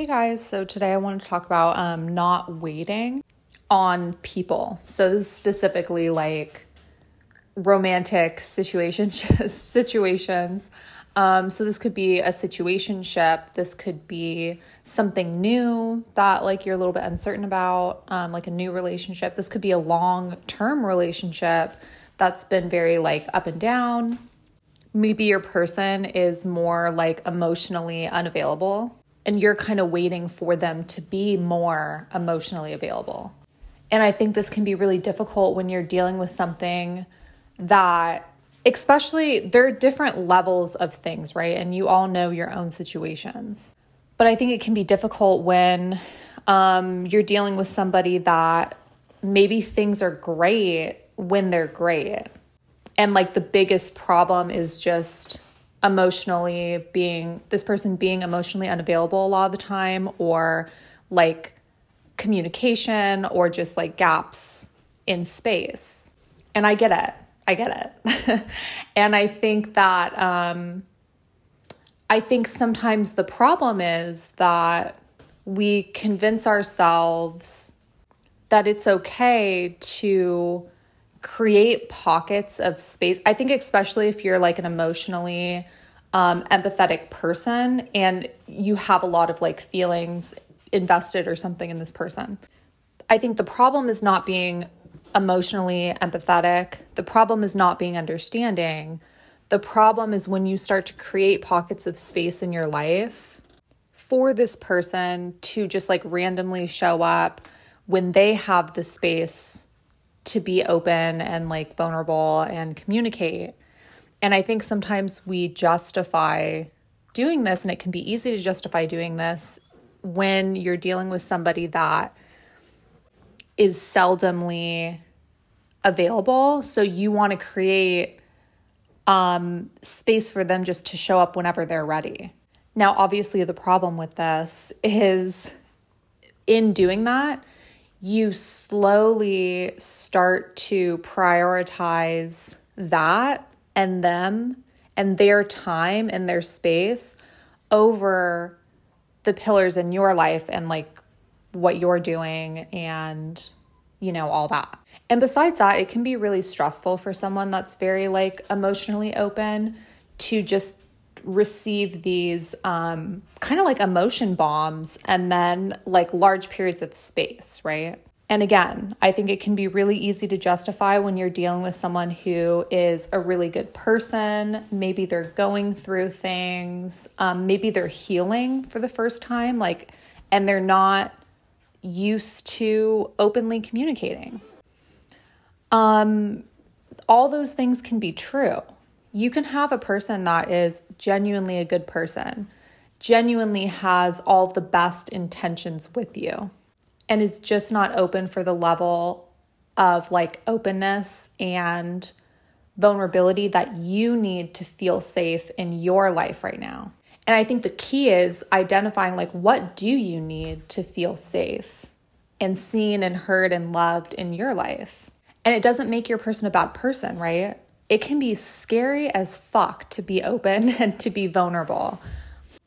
Hey guys, so today I want to talk about um, not waiting on people. So this is specifically like romantic situations. situations. Um, so this could be a situationship. This could be something new that like you're a little bit uncertain about, um, like a new relationship. This could be a long term relationship that's been very like up and down. Maybe your person is more like emotionally unavailable and you're kind of waiting for them to be more emotionally available. And I think this can be really difficult when you're dealing with something that, especially, there are different levels of things, right? And you all know your own situations. But I think it can be difficult when um, you're dealing with somebody that maybe things are great when they're great. And like the biggest problem is just emotionally being this person being emotionally unavailable a lot of the time or like communication or just like gaps in space. And I get it. I get it. and I think that um I think sometimes the problem is that we convince ourselves that it's okay to create pockets of space. I think, especially if you're like an emotionally um, empathetic person and you have a lot of like feelings invested or something in this person. I think the problem is not being emotionally empathetic, the problem is not being understanding. The problem is when you start to create pockets of space in your life for this person to just like randomly show up when they have the space to be open and like vulnerable and communicate. And I think sometimes we justify doing this, and it can be easy to justify doing this when you're dealing with somebody that is seldomly available. So you want to create um, space for them just to show up whenever they're ready. Now, obviously, the problem with this is in doing that, you slowly start to prioritize that and them and their time and their space over the pillars in your life and like what you're doing and you know all that. And besides that, it can be really stressful for someone that's very like emotionally open to just receive these um, kind of like emotion bombs and then like large periods of space, right? And again, I think it can be really easy to justify when you're dealing with someone who is a really good person. Maybe they're going through things, um, maybe they're healing for the first time, like, and they're not used to openly communicating. Um, all those things can be true. You can have a person that is genuinely a good person, genuinely has all the best intentions with you and is just not open for the level of like openness and vulnerability that you need to feel safe in your life right now. And I think the key is identifying like what do you need to feel safe and seen and heard and loved in your life. And it doesn't make your person a bad person, right? It can be scary as fuck to be open and to be vulnerable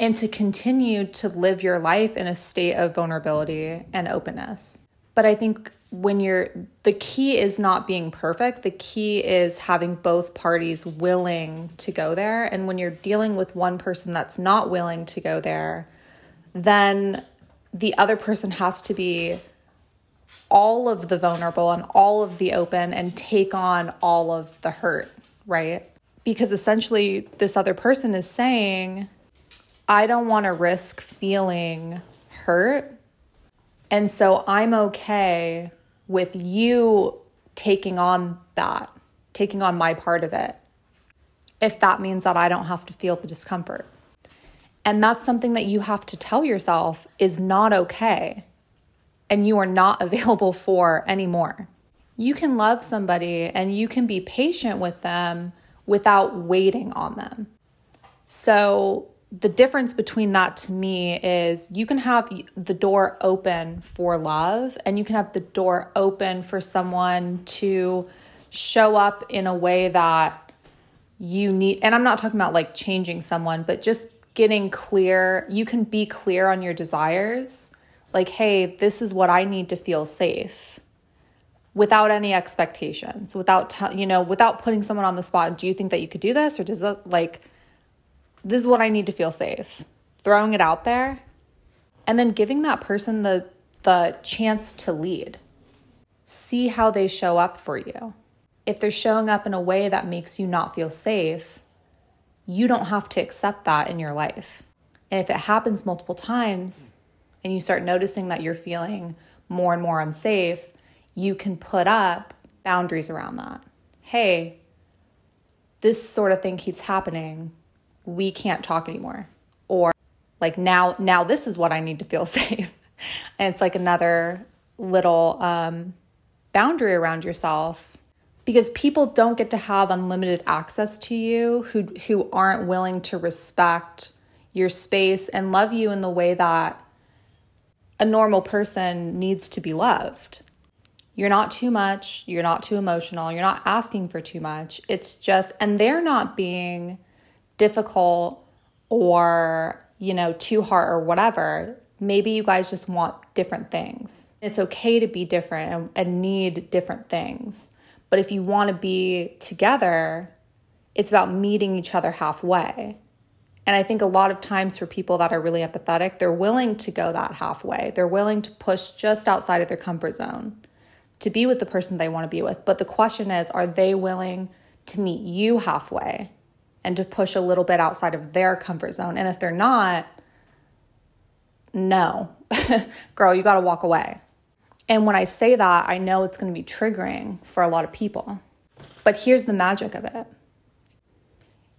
and to continue to live your life in a state of vulnerability and openness. But I think when you're the key is not being perfect, the key is having both parties willing to go there. And when you're dealing with one person that's not willing to go there, then the other person has to be all of the vulnerable and all of the open and take on all of the hurt, right? Because essentially, this other person is saying, I don't want to risk feeling hurt. And so I'm okay with you taking on that, taking on my part of it, if that means that I don't have to feel the discomfort. And that's something that you have to tell yourself is not okay and you are not available for anymore. You can love somebody and you can be patient with them without waiting on them. So the difference between that to me is you can have the door open for love and you can have the door open for someone to show up in a way that you need and I'm not talking about like changing someone but just getting clear, you can be clear on your desires. Like, hey, this is what I need to feel safe without any expectations, without, t- you know, without putting someone on the spot. Do you think that you could do this? Or does this, like, this is what I need to feel safe? Throwing it out there and then giving that person the, the chance to lead. See how they show up for you. If they're showing up in a way that makes you not feel safe, you don't have to accept that in your life. And if it happens multiple times and you start noticing that you're feeling more and more unsafe, you can put up boundaries around that. Hey, this sort of thing keeps happening. We can't talk anymore. Or like now now this is what I need to feel safe. and it's like another little um, boundary around yourself because people don't get to have unlimited access to you who who aren't willing to respect your space and love you in the way that a normal person needs to be loved. You're not too much, you're not too emotional, you're not asking for too much. It's just and they're not being difficult or, you know, too hard or whatever. Maybe you guys just want different things. It's okay to be different and, and need different things but if you want to be together, it's about meeting each other halfway. And I think a lot of times for people that are really empathetic, they're willing to go that halfway. They're willing to push just outside of their comfort zone to be with the person they want to be with. But the question is, are they willing to meet you halfway and to push a little bit outside of their comfort zone? And if they're not, no, girl, you got to walk away. And when I say that, I know it's going to be triggering for a lot of people. But here's the magic of it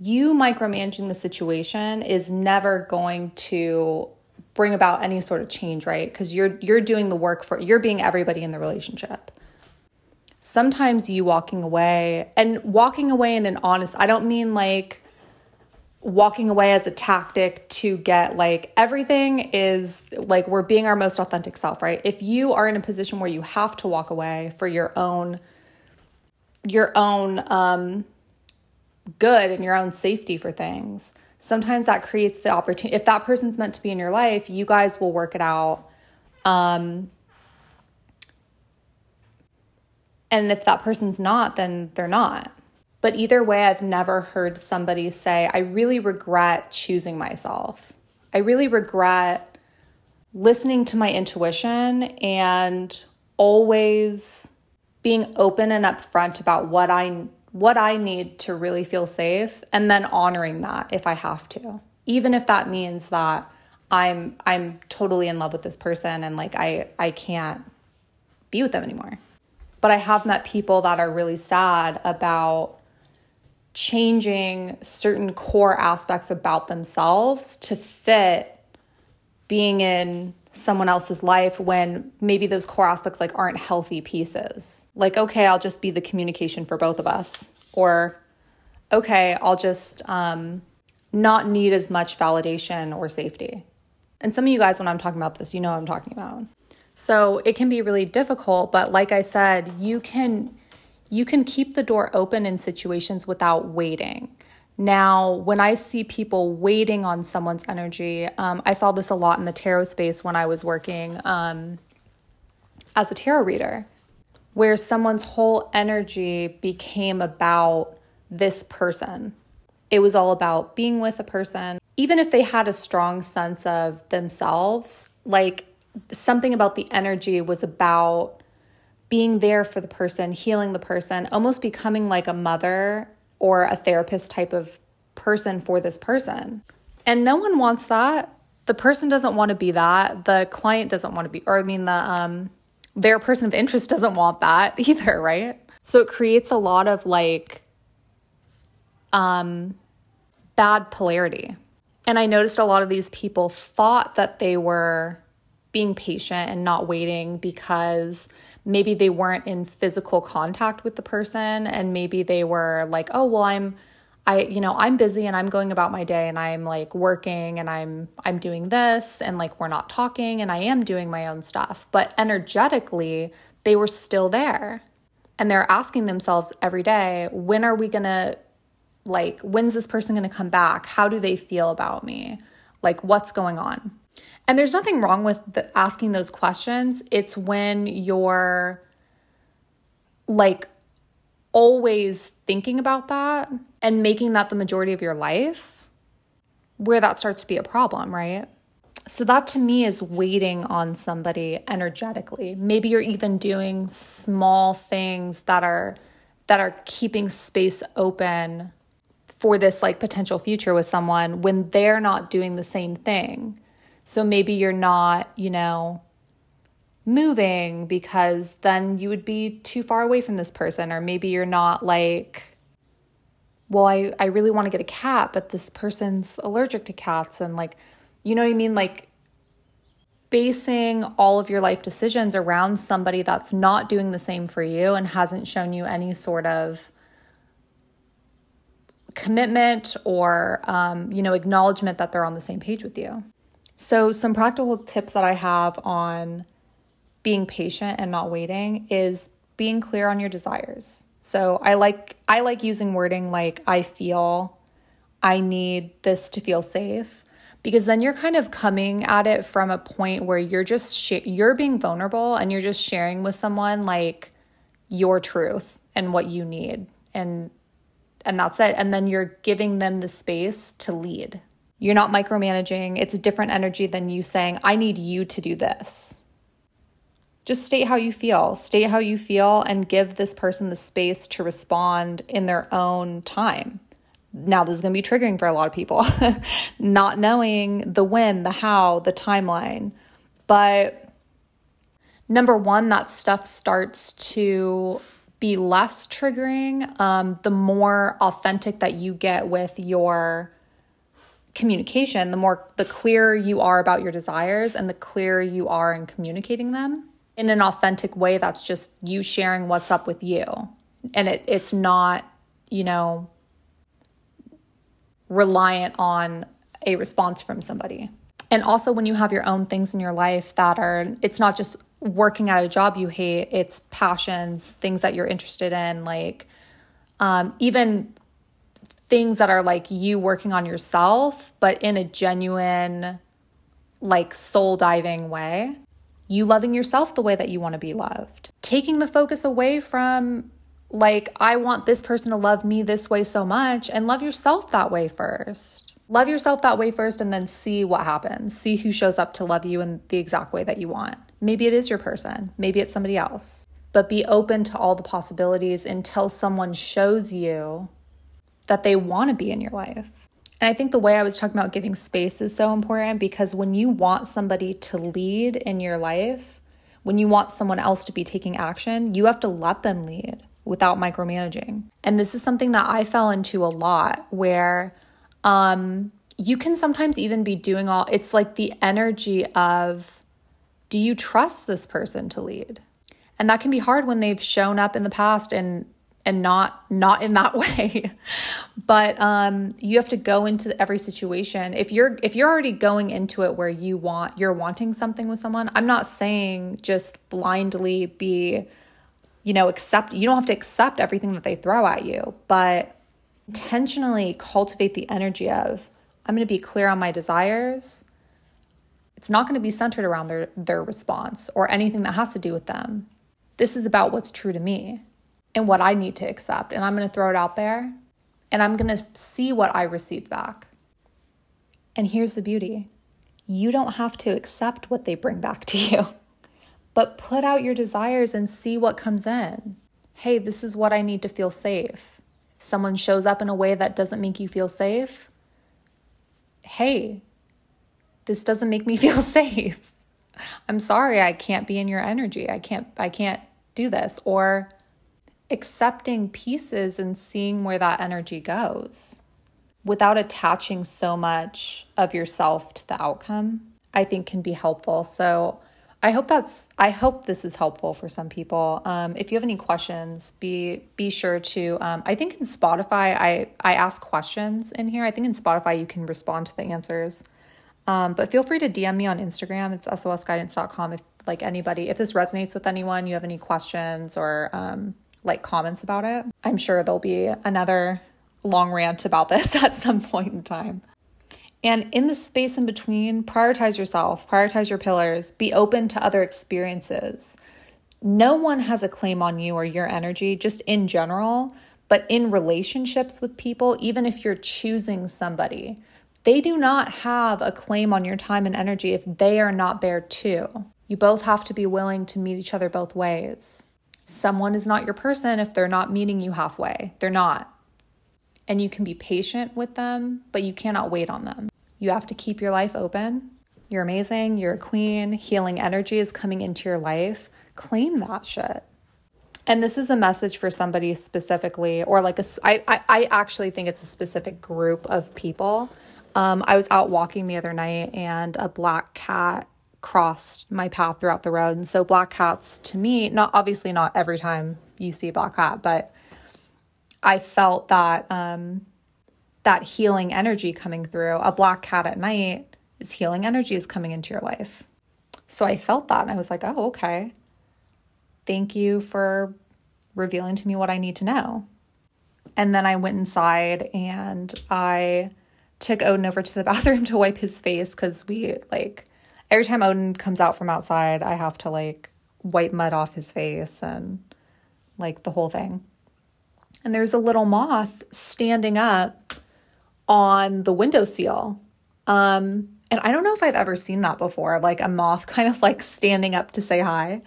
you micromanaging the situation is never going to bring about any sort of change right because you're you're doing the work for you're being everybody in the relationship sometimes you walking away and walking away in an honest i don't mean like walking away as a tactic to get like everything is like we're being our most authentic self, right? If you are in a position where you have to walk away for your own your own um good and your own safety for things, sometimes that creates the opportunity if that person's meant to be in your life, you guys will work it out. Um and if that person's not, then they're not. But either way, I've never heard somebody say, I really regret choosing myself. I really regret listening to my intuition and always being open and upfront about what I what I need to really feel safe and then honoring that if I have to. Even if that means that I'm I'm totally in love with this person and like I I can't be with them anymore. But I have met people that are really sad about changing certain core aspects about themselves to fit being in someone else's life when maybe those core aspects like aren't healthy pieces. Like okay, I'll just be the communication for both of us or okay, I'll just um not need as much validation or safety. And some of you guys when I'm talking about this, you know what I'm talking about. So, it can be really difficult, but like I said, you can you can keep the door open in situations without waiting. Now, when I see people waiting on someone's energy, um, I saw this a lot in the tarot space when I was working um, as a tarot reader, where someone's whole energy became about this person. It was all about being with a person, even if they had a strong sense of themselves, like something about the energy was about being there for the person, healing the person, almost becoming like a mother or a therapist type of person for this person. And no one wants that. The person doesn't want to be that. The client doesn't want to be, or I mean, the um, their person of interest doesn't want that either, right? So it creates a lot of like um, bad polarity. And I noticed a lot of these people thought that they were being patient and not waiting because maybe they weren't in physical contact with the person and maybe they were like, "Oh, well, I'm I you know, I'm busy and I'm going about my day and I'm like working and I'm I'm doing this and like we're not talking and I am doing my own stuff." But energetically, they were still there. And they're asking themselves every day, "When are we going to Like, when's this person going to come back? How do they feel about me? Like, what's going on? And there's nothing wrong with the, asking those questions. It's when you're like always thinking about that and making that the majority of your life where that starts to be a problem, right? So, that to me is waiting on somebody energetically. Maybe you're even doing small things that are that are keeping space open for this like potential future with someone when they're not doing the same thing. So maybe you're not, you know, moving because then you would be too far away from this person. Or maybe you're not like well I I really want to get a cat but this person's allergic to cats. And like you know what I mean? Like basing all of your life decisions around somebody that's not doing the same for you and hasn't shown you any sort of commitment or um, you know acknowledgement that they're on the same page with you so some practical tips that i have on being patient and not waiting is being clear on your desires. So i like i like using wording like i feel i need this to feel safe because then you're kind of coming at it from a point where you're just sh- you're being vulnerable and you're just sharing with someone like your truth and what you need and and that's it. And then you're giving them the space to lead you're not micromanaging. It's a different energy than you saying i need you to do this. Just state how you feel. State how you feel and give this person the space to respond in their own time. Now this is going to be triggering for a lot of people. Not knowing the when the how the timeline. But number one that stuff starts to be less triggering um, the more authentic that you get with your communication the more the clearer you are about your desires and the clearer you are in communicating them in an authentic way that's just you sharing what's up with you and it, it's not you know reliant on a response from somebody. And also, when you have your own things in your life that are, it's not just working at a job you hate, it's passions, things that you're interested in, like um, even things that are like you working on yourself, but in a genuine, like soul diving way. You loving yourself the way that you want to be loved. Taking the focus away from like, I want this person to love me this way so much, and love yourself that way first. Love yourself that way first, and then see what happens. See who shows up to love you in the exact way that you want. Maybe it is your person, maybe it's somebody else. But be open to all the possibilities until someone shows you that they want to be in your life. And I think the way I was talking about giving space is so important because when you want somebody to lead in your life, when you want someone else to be taking action, you have to let them lead without micromanaging. And this is something that I fell into a lot where um, you can sometimes even be doing all it's like the energy of do you trust this person to lead? And that can be hard when they've shown up in the past and and not not in that way but um you have to go into every situation if you're if you're already going into it where you want you're wanting something with someone i'm not saying just blindly be you know, accept, you don't have to accept everything that they throw at you, but intentionally cultivate the energy of, I'm going to be clear on my desires. It's not going to be centered around their, their response or anything that has to do with them. This is about what's true to me and what I need to accept. And I'm going to throw it out there and I'm going to see what I receive back. And here's the beauty you don't have to accept what they bring back to you but put out your desires and see what comes in. Hey, this is what I need to feel safe. If someone shows up in a way that doesn't make you feel safe, hey, this doesn't make me feel safe. I'm sorry I can't be in your energy. I can't I can't do this or accepting pieces and seeing where that energy goes without attaching so much of yourself to the outcome. I think can be helpful. So I hope that's I hope this is helpful for some people. Um, if you have any questions, be be sure to. Um, I think in Spotify, I I ask questions in here. I think in Spotify you can respond to the answers. Um, but feel free to DM me on Instagram. It's sosguidance.com. If like anybody, if this resonates with anyone, you have any questions or um, like comments about it, I'm sure there'll be another long rant about this at some point in time. And in the space in between, prioritize yourself, prioritize your pillars, be open to other experiences. No one has a claim on you or your energy, just in general, but in relationships with people, even if you're choosing somebody, they do not have a claim on your time and energy if they are not there too. You both have to be willing to meet each other both ways. Someone is not your person if they're not meeting you halfway. They're not. And you can be patient with them, but you cannot wait on them. You have to keep your life open. You're amazing. You're a queen. Healing energy is coming into your life. Claim that shit. And this is a message for somebody specifically, or like a, I, I, I actually think it's a specific group of people. Um, I was out walking the other night and a black cat crossed my path throughout the road. And so black cats to me, not obviously not every time you see a black cat, but I felt that um, that healing energy coming through. A black cat at night is healing energy is coming into your life. So I felt that and I was like, oh, okay. Thank you for revealing to me what I need to know. And then I went inside and I took Odin over to the bathroom to wipe his face because we like every time Odin comes out from outside, I have to like wipe mud off his face and like the whole thing. And there's a little moth standing up on the windowsill. Um, and I don't know if I've ever seen that before, like a moth kind of like standing up to say hi.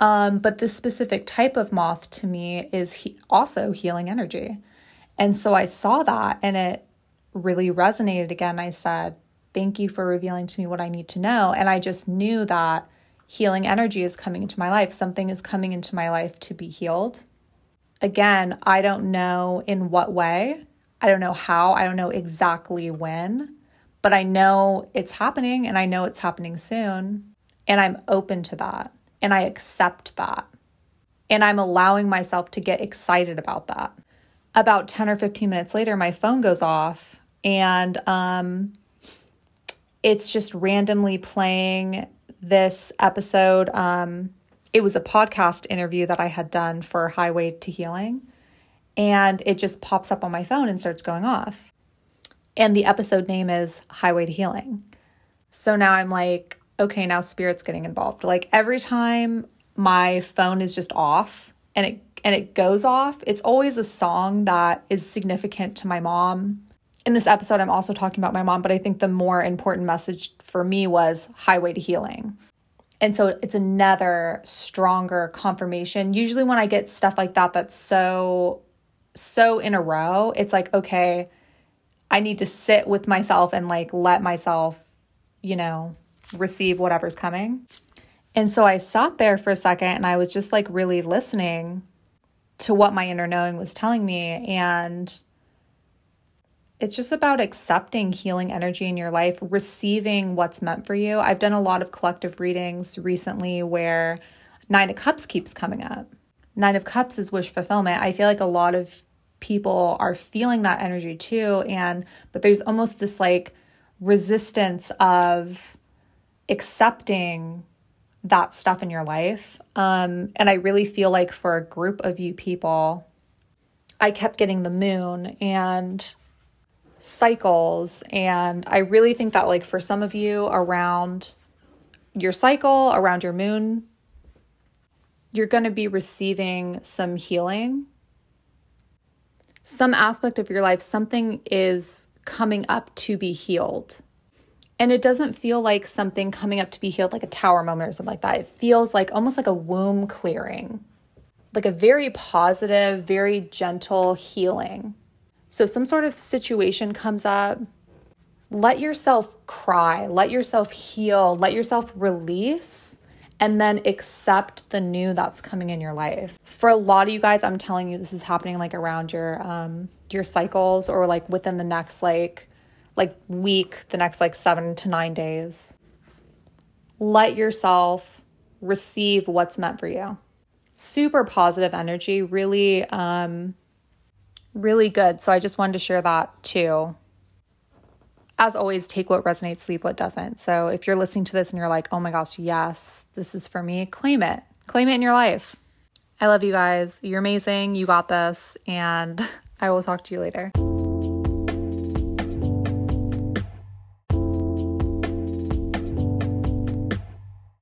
Um, but this specific type of moth to me is he- also healing energy. And so I saw that and it really resonated again. I said, Thank you for revealing to me what I need to know. And I just knew that healing energy is coming into my life. Something is coming into my life to be healed. Again, I don't know in what way, I don't know how, I don't know exactly when, but I know it's happening and I know it's happening soon. And I'm open to that and I accept that. And I'm allowing myself to get excited about that. About 10 or 15 minutes later, my phone goes off and um, it's just randomly playing this episode. Um, it was a podcast interview that I had done for Highway to Healing, and it just pops up on my phone and starts going off. And the episode name is Highway to Healing. So now I'm like, okay, now spirit's getting involved. Like every time my phone is just off and it and it goes off, it's always a song that is significant to my mom in this episode, I'm also talking about my mom, but I think the more important message for me was highway to healing. And so it's another stronger confirmation. Usually, when I get stuff like that, that's so, so in a row, it's like, okay, I need to sit with myself and like let myself, you know, receive whatever's coming. And so I sat there for a second and I was just like really listening to what my inner knowing was telling me. And it's just about accepting healing energy in your life, receiving what's meant for you. I've done a lot of collective readings recently where Nine of Cups keeps coming up. Nine of Cups is wish fulfillment. I feel like a lot of people are feeling that energy too and but there's almost this like resistance of accepting that stuff in your life. Um and I really feel like for a group of you people I kept getting the moon and cycles. And I really think that, like, for some of you around your cycle, around your moon, you're going to be receiving some healing. Some aspect of your life, something is coming up to be healed. And it doesn't feel like something coming up to be healed, like a tower moment or something like that. It feels like almost like a womb clearing, like a very positive, very gentle healing. So if some sort of situation comes up, let yourself cry, let yourself heal, let yourself release and then accept the new that's coming in your life. For a lot of you guys, I'm telling you this is happening like around your um your cycles or like within the next like like week, the next like 7 to 9 days. Let yourself receive what's meant for you. Super positive energy, really um really good. So I just wanted to share that too. As always, take what resonates, leave what doesn't. So if you're listening to this and you're like, oh my gosh, yes, this is for me, claim it. Claim it in your life. I love you guys. You're amazing. You got this. And I will talk to you later.